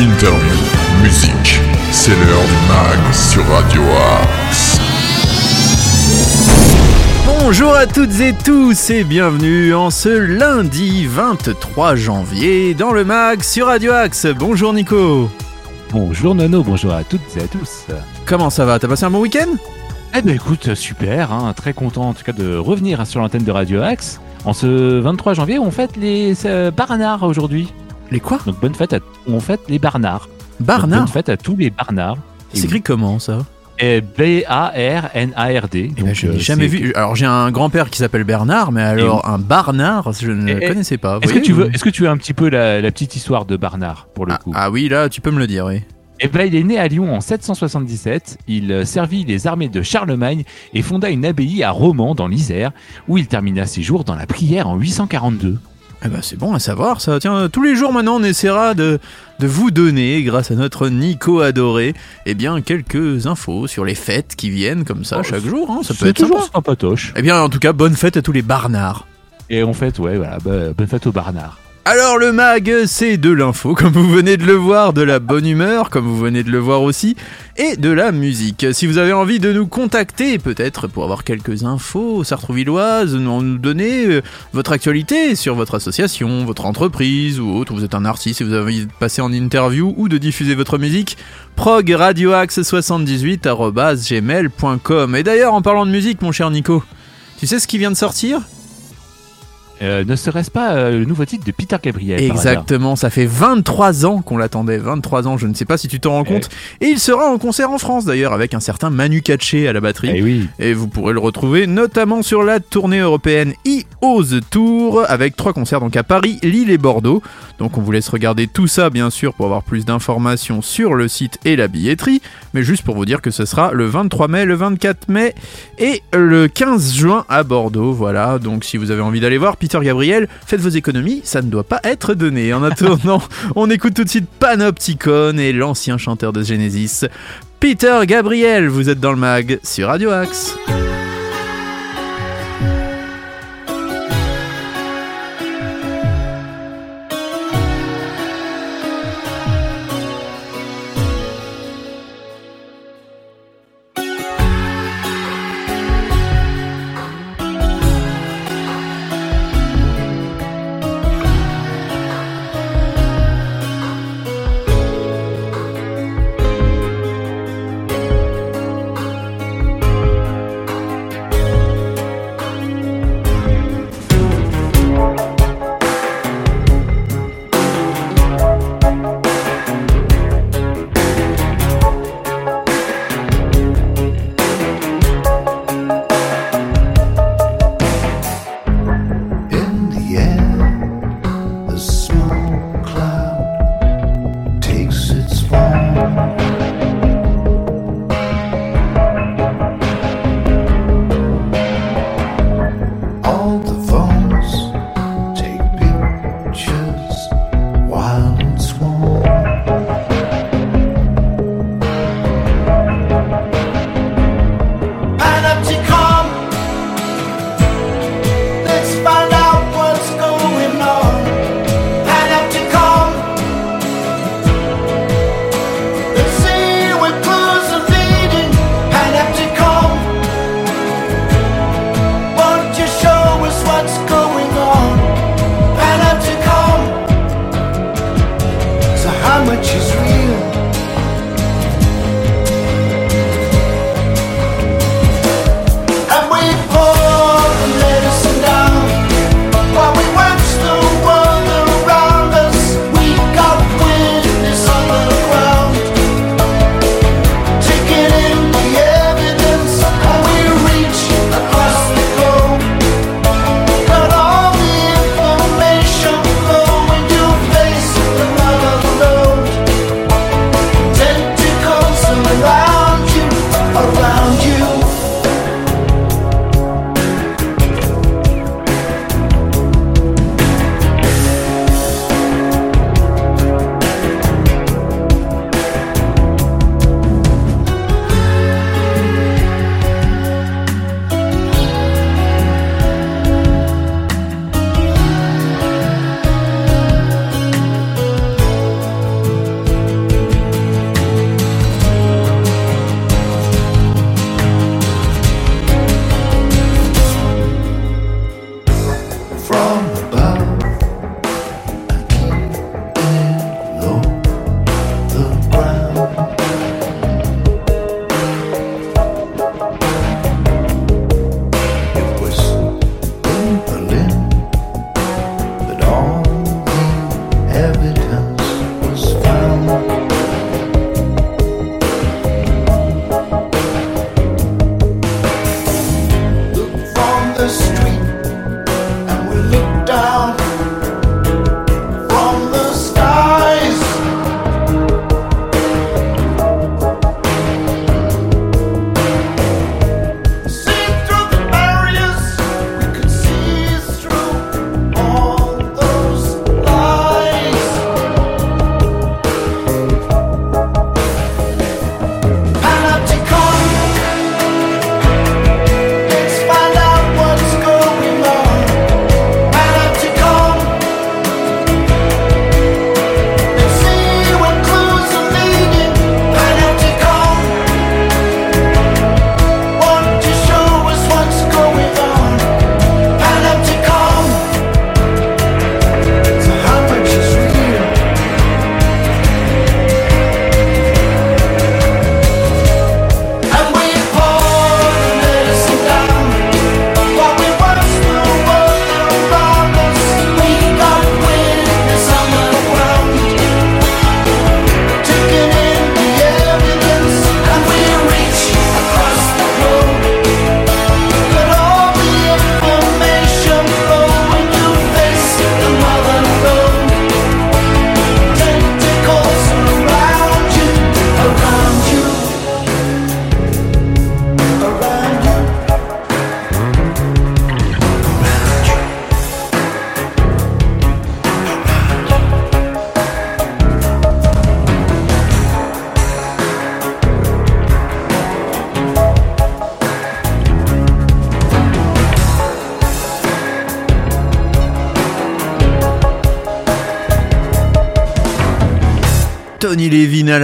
interview, musique. C'est l'heure du mag sur Radio Axe. Bonjour à toutes et tous et bienvenue en ce lundi 23 janvier dans le mag sur Radio Axe. Bonjour Nico. Bonjour Nono, bonjour à toutes et à tous. Comment ça va? T'as passé un bon week-end? Eh ben écoute, super, hein, très content en tout cas de revenir sur l'antenne de Radio Axe. En ce 23 janvier, on fête les euh, aujourd'hui. Les quoi Donc bonne fête à on fête les Barnards. Donc, Barnard bonne fête à tous les Barnards. C'est écrit comment ça Et B-A-R-N-A-R-D. Eh ben, Donc, je n'ai euh, jamais vu. Alors j'ai un grand-père qui s'appelle Bernard, mais alors un Barnard, je ne le connaissais pas. Est-ce que tu veux, oui. est-ce que tu veux un petit peu la, la petite histoire de Barnard pour le ah, coup ah oui, là, tu peux me le dire, oui. Eh ben, il est né à Lyon en 777. Il euh, servit les armées de Charlemagne et fonda une abbaye à Romans dans l'Isère, où il termina ses jours dans la prière en 842. Eh ben, c'est bon à savoir ça. Tiens, tous les jours maintenant, on essaiera de, de vous donner, grâce à notre Nico adoré, eh bien, quelques infos sur les fêtes qui viennent comme ça Oh, chaque jour. hein. Ça peut C'est être toujours sympa. sympatoche. Eh bien, en tout cas, bonne fête à tous les Barnards. Et en fait, ouais, voilà, bonne fête au Barnard. Alors le mag, c'est de l'info, comme vous venez de le voir, de la bonne humeur, comme vous venez de le voir aussi, et de la musique. Si vous avez envie de nous contacter, peut-être pour avoir quelques infos sartrouvilloises, nous donner euh, votre actualité sur votre association, votre entreprise ou autre, vous êtes un artiste et vous avez envie de passer en interview ou de diffuser votre musique, progradioaxe78.gmail.com. Et d'ailleurs, en parlant de musique, mon cher Nico, tu sais ce qui vient de sortir? Euh, ne serait-ce pas euh, le nouveau titre de Peter Gabriel Exactement, ça fait 23 ans qu'on l'attendait, 23 ans, je ne sais pas si tu t'en rends Eh. compte. Et il sera en concert en France d'ailleurs avec un certain Manu Katché à la batterie. Eh oui. Et vous pourrez le retrouver notamment sur la tournée européenne e-Ose Tour avec trois concerts donc à Paris, Lille et Bordeaux. Donc on vous laisse regarder tout ça bien sûr pour avoir plus d'informations sur le site et la billetterie. Mais juste pour vous dire que ce sera le 23 mai, le 24 mai et le 15 juin à Bordeaux. Voilà, donc si vous avez envie d'aller voir Peter Gabriel, faites vos économies, ça ne doit pas être donné. En attendant, on écoute tout de suite Panopticon et l'ancien chanteur de Genesis. Peter Gabriel, vous êtes dans le mag sur Radio Axe.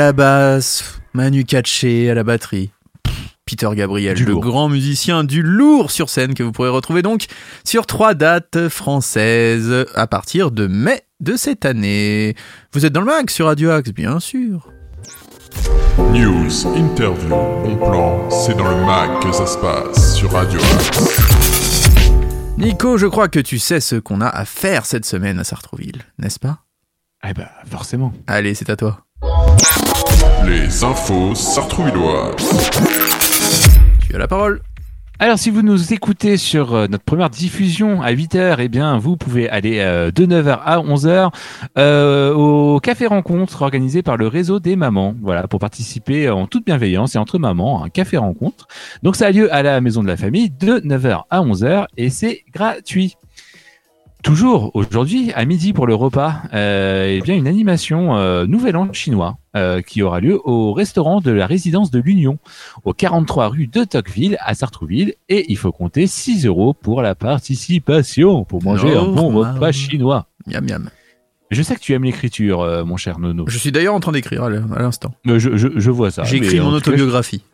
La basse, Manu Katché à la batterie. Peter Gabriel, Du le lourd. grand musicien du lourd sur scène que vous pourrez retrouver donc sur trois dates françaises à partir de mai de cette année. Vous êtes dans le mag sur Radio Axe, bien sûr. News, interview, bon plan, c'est dans le mag que ça se passe sur Radio Axe. Nico, je crois que tu sais ce qu'on a à faire cette semaine à Sartrouville, n'est-ce pas? Eh ben, forcément. Allez, c'est à toi. Les infos sartrouvilloises. Tu as la parole. Alors, si vous nous écoutez sur euh, notre première diffusion à 8h, eh bien, vous pouvez aller euh, de 9h à 11h euh, au café rencontre organisé par le réseau des mamans. Voilà, pour participer en toute bienveillance et entre mamans, un café rencontre. Donc, ça a lieu à la maison de la famille de 9h à 11h et c'est gratuit. Toujours aujourd'hui, à midi pour le repas, euh, eh bien une animation euh, Nouvel An chinois euh, qui aura lieu au restaurant de la résidence de l'Union, au 43 rue de Tocqueville à Sartrouville, et il faut compter 6 euros pour la participation pour manger un bon Normal. repas chinois. Miam miam. Je sais que tu aimes l'écriture, euh, mon cher Nono. Je suis d'ailleurs en train d'écrire à l'instant. Je, je, je vois ça. J'ai écrit mon autobiographie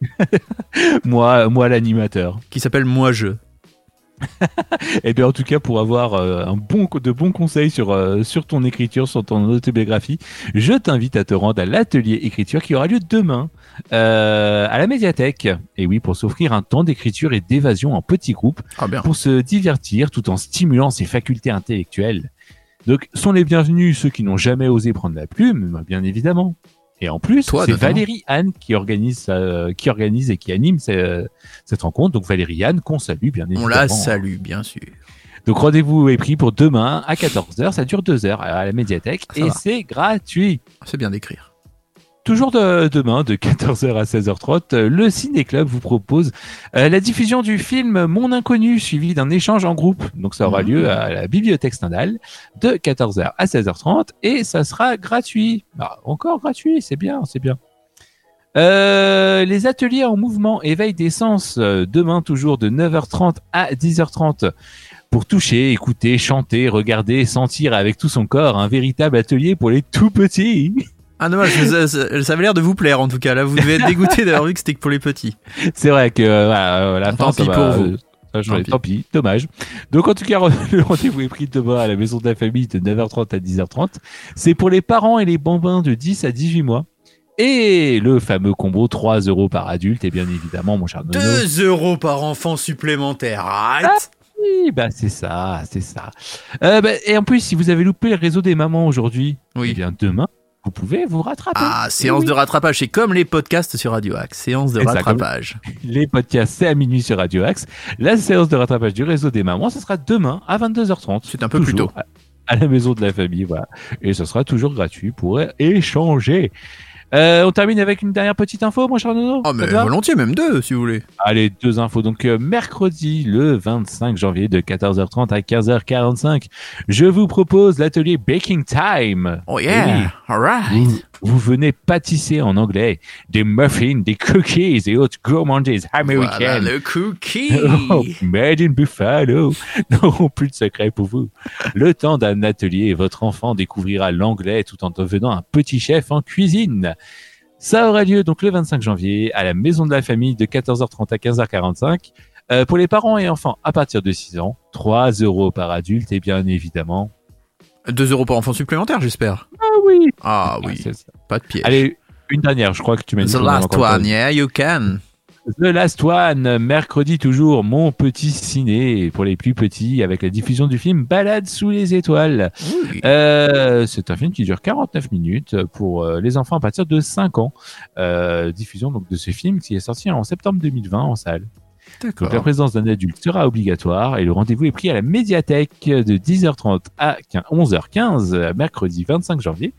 moi, moi l'animateur. qui s'appelle Moi je. Et bien en tout cas pour avoir euh, un bon de bons conseils sur euh, sur ton écriture, sur ton autobiographie, je t'invite à te rendre à l'atelier écriture qui aura lieu demain euh, à la médiathèque. Et oui, pour s'offrir un temps d'écriture et d'évasion en petits groupes Ah pour se divertir tout en stimulant ses facultés intellectuelles. Donc sont les bienvenus ceux qui n'ont jamais osé prendre la plume, bien évidemment. Et en plus, c'est. Valérie Anne qui organise, euh, qui organise et qui anime ce- cette rencontre. Donc Valérie Anne, qu'on salue bien évidemment. On la salue, bien sûr. Donc rendez-vous est pris pour demain à 14h, ça dure 2 heures à la médiathèque Ça et c'est gratuit. C'est bien d'écrire. Toujours de, demain de 14h à 16h30, euh, le Ciné Club vous propose euh, la diffusion du film Mon Inconnu suivi d'un échange en groupe. Donc ça aura Mmh. lieu à la bibliothèque Stendhal de 14h à 16h30 et ça sera gratuit. Bah, encore gratuit, c'est bien, c'est bien. Euh, les ateliers en mouvement éveil des sens euh, demain toujours de 9h30 à 10h30 pour toucher, écouter, chanter, regarder, sentir avec tout son corps un véritable atelier pour les tout petits. Ah dommage, ça, ça- ça avait l'air de vous plaire en tout cas. Là, vous devez être dégoûté d'avoir vu que c'était que pour les petits. C'est vrai que euh, voilà, euh, la Tant fin, ça pis va, pour vous. euh, ça, Tant pis. tant pis, dommage. Donc en tout cas, le rendez-vous est pris demain à la maison de la famille de 9h30 à 10h30. C'est pour les parents et les bambins de 10 à 18 mois. Et le fameux combo 3 euros par adulte, et bien évidemment, mon cher Nono. 2 euros par enfant supplémentaire. Arrête Oui, bah c'est ça, c'est ça. Euh, bah, et en plus, si vous avez loupé le réseau des mamans aujourd'hui, Oui. eh bien demain, vous pouvez vous rattraper. Ah, Eh séance oui. de rattrapage. C'est comme les podcasts sur Radio Axe. Séance de rattrapage. Les podcasts, c'est à minuit sur Radio Axe. La séance de rattrapage du réseau des mamans, ce sera demain à 22h30. C'est un peu plus tôt. à- À la maison de la famille, voilà. Et ce sera toujours gratuit pour échanger. Euh, on termine avec une dernière petite info, mon cher Nono. Oh, Ça mais volontiers, même deux si vous voulez. Allez, deux infos. Donc, euh, mercredi, le 25 janvier, de 14h30 à 15h45, je vous propose l'atelier Baking Time. Oh Eh yeah, alright. Vous, vous venez pâtisser en anglais des muffins, des cookies et autres gourmandises Voilà américaines. le cookie. Oh, made in Buffalo. Non, plus de secret pour vous. Le temps d'un atelier, votre enfant découvrira l'anglais tout en devenant un petit chef en cuisine. Ça aura lieu donc le 25 janvier à la maison de la famille de 14h30 à 15h45. Euh, pour les parents et enfants à partir de 6 ans, 3 euros par adulte et bien évidemment. 2 euros par enfant supplémentaire, j'espère. Ah oui. Ah oui, ça. pas de piège. Allez, une dernière, je crois que tu m'as dit. The last one, yeah, you can. The Last One, mercredi toujours, mon petit ciné pour les plus petits avec la diffusion du film Balade sous les étoiles. Oui. Euh, c'est un film qui dure 49 minutes pour euh, les enfants à partir de 5 ans. Euh, diffusion donc de ce film qui est sorti en septembre 2020 en salle. Donc la présence d'un adulte sera obligatoire et le rendez-vous est pris à la médiathèque de 10h30 à 15 11h15 euh, mercredi 25 janvier.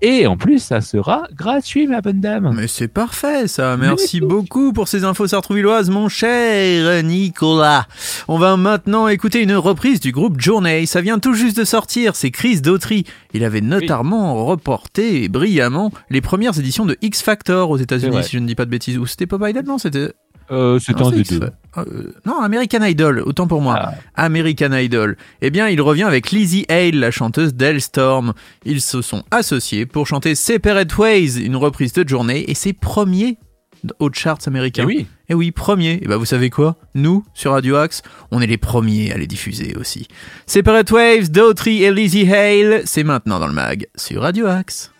Et en plus, ça sera gratuit, ma bonne dame. Mais c'est parfait ça, merci beaucoup pour ces infos sartrouvilloises mon cher Nicolas. On va maintenant écouter une reprise du groupe Journey, ça vient tout juste de sortir, c'est Chris Dautry. Il avait notamment reporté brillamment les premières éditions de X Factor aux États-Unis si je ne dis pas de bêtises. Ou c'était Pop Idol? Non, c'était Euh, Non, un c'est des deux. Euh, non, American Idol, autant pour moi. Ah. American Idol. Eh bien, il revient avec Lizzie Hale, la chanteuse d'Hellstorm. Ils se sont associés pour chanter Separate Ways, une reprise de journée, et c'est premier aux charts américains. Eh oui. Et oui, premier. Et bah vous savez quoi? Nous, sur Radio Axe, on est les premiers à les diffuser aussi. Separate Waves, Daughtry et Lizzie Hale, c'est maintenant dans le mag sur Radio Axe.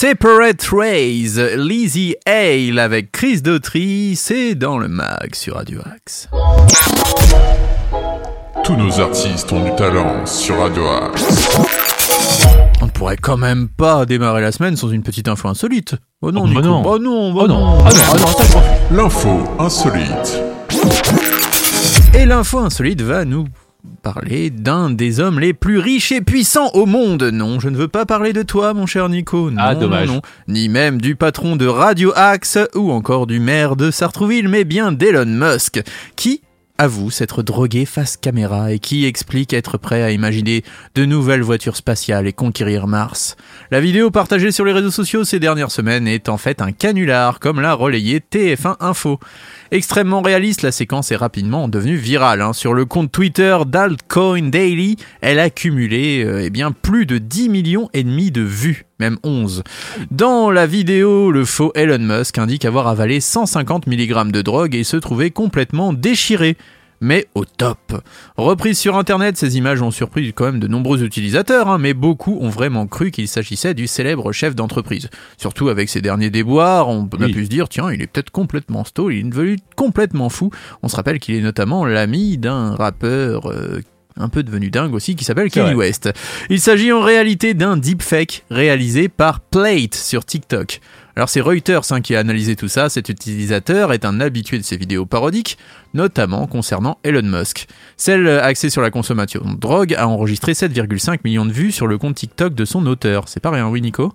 Separate Rays, Lizzie Hale avec Chris Dautry, c'est dans le mag sur Radio Axe. Tous nos artistes ont du talent sur Radio Axe. On ne pourrait quand même pas démarrer la semaine sans une petite info insolite. Oh non, Oh, bah Nico. non. Oh non, bah Oh non, non. ah non, ah non. L'info insolite. Et l'info insolite va nous parler d'un des hommes les plus riches et puissants au monde. Non, je ne veux pas parler de toi, mon cher Nico. Non, Ah, dommage. non, non. Ni même du patron de Radio Axe ou encore du maire de Sartrouville, mais bien d'Elon Musk, qui avoue s'être drogué face caméra et qui explique être prêt à imaginer de nouvelles voitures spatiales et conquérir Mars. La vidéo partagée sur les réseaux sociaux ces dernières semaines est en fait un canular, comme l'a relayé TF1 Info. Extrêmement réaliste, la séquence est rapidement devenue virale. hein. Sur le compte Twitter d'Altcoin Daily, elle a cumulé euh, eh bien, plus de 10 millions et demi de vues, même 11. Dans la vidéo, le faux Elon Musk indique avoir avalé 150 mg de drogue et se trouver complètement déchiré. Mais au top. Reprise sur internet, ces images ont surpris quand même de nombreux utilisateurs, hein, mais beaucoup ont vraiment cru qu'il s'agissait du célèbre chef d'entreprise. Surtout avec ses derniers déboires, on a pu se dire, tiens, il est peut-être complètement stole, il est devenu complètement fou. On se rappelle qu'il est notamment l'ami d'un rappeur euh, un peu devenu dingue aussi, qui s'appelle vrai. West. Il s'agit en réalité d'un deepfake réalisé par Plate sur TikTok. Alors c'est Reuters hein, qui a analysé tout ça, cet utilisateur est un habitué de ces vidéos parodiques, notamment concernant Elon Musk. Celle axée sur la consommation de drogue a enregistré 7,5 millions de vues sur le compte TikTok de son auteur. C'est pas rien, oui Nico?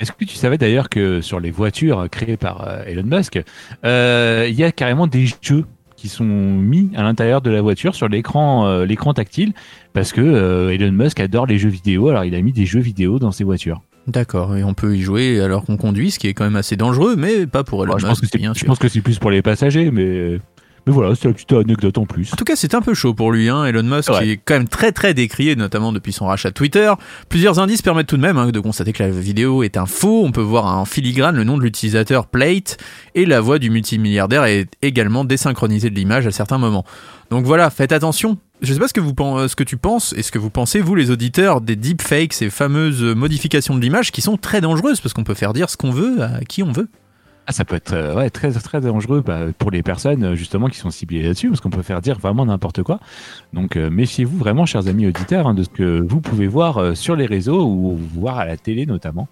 Est-ce que tu savais d'ailleurs que sur les voitures créées par euh, Elon Musk, euh, il y a carrément des jeux qui sont mis à l'intérieur de la voiture sur l'écran euh, l'écran tactile parce que euh, Elon Musk adore les jeux vidéo alors il a mis des jeux vidéo dans ses voitures. D'accord, et on peut y jouer alors qu'on conduit, ce qui est quand même assez dangereux, mais pas pour Elon Bon, je, pense que Musk, je pense que c'est plus pour les passagers mais mais voilà c'est la petite anecdote en plus. En tout cas, c'est un peu chaud pour lui, hein, Elon Musk, Ouais. qui est quand même très très décrié, notamment depuis son rachat de Twitter. Plusieurs indices permettent tout de même hein, de constater que la vidéo est un faux. On peut voir en filigrane le nom de l'utilisateur Plate et la voix du multimilliardaire est également désynchronisée de l'image à certains moments. Donc voilà, faites attention. Je sais pas ce que, vous, ce que tu penses et ce que vous pensez, vous les auditeurs, des deepfakes, ces fameuses modifications de l'image qui sont très dangereuses parce qu'on peut faire dire ce qu'on veut à qui on veut. Ah, ça peut être euh, très très dangereux bah, pour les personnes euh, justement qui sont ciblées là-dessus parce qu'on peut faire dire vraiment n'importe quoi. Donc euh, méfiez-vous vraiment chers amis auditeurs hein, de ce que vous pouvez voir euh, sur les réseaux ou voir à la télé notamment.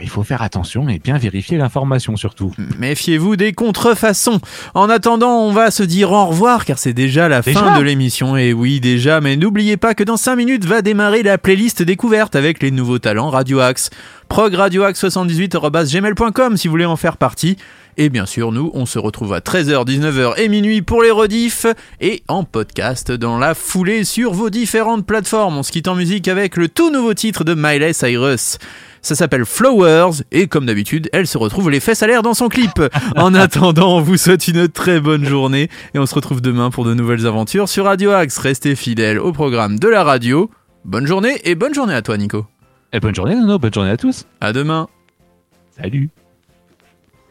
Il faut faire attention et bien vérifier l'information surtout. Méfiez-vous des contrefaçons. En attendant, on va se dire au revoir car c'est déjà la Déjà fin de l'émission. Et oui, déjà, mais n'oubliez pas que dans 5 minutes va démarrer la playlist découverte avec les nouveaux talents Radio Axe. progradioaxe78.gmail.com si vous voulez en faire partie. Et bien sûr, nous, on se retrouve à 13h, 19h et minuit pour les rediffs et en podcast dans la foulée sur vos différentes plateformes. On se quitte en musique avec le tout nouveau titre de Miley Cyrus. Ça s'appelle Flowers et comme d'habitude, elle se retrouve les fesses à l'air dans son clip. En attendant, on vous souhaite une très bonne journée et on se retrouve demain pour de nouvelles aventures sur Radio Axe. Restez fidèles au programme de la radio. Bonne journée et bonne journée à toi Nico. Et bonne journée Nono, bonne journée à tous. À demain. Salut.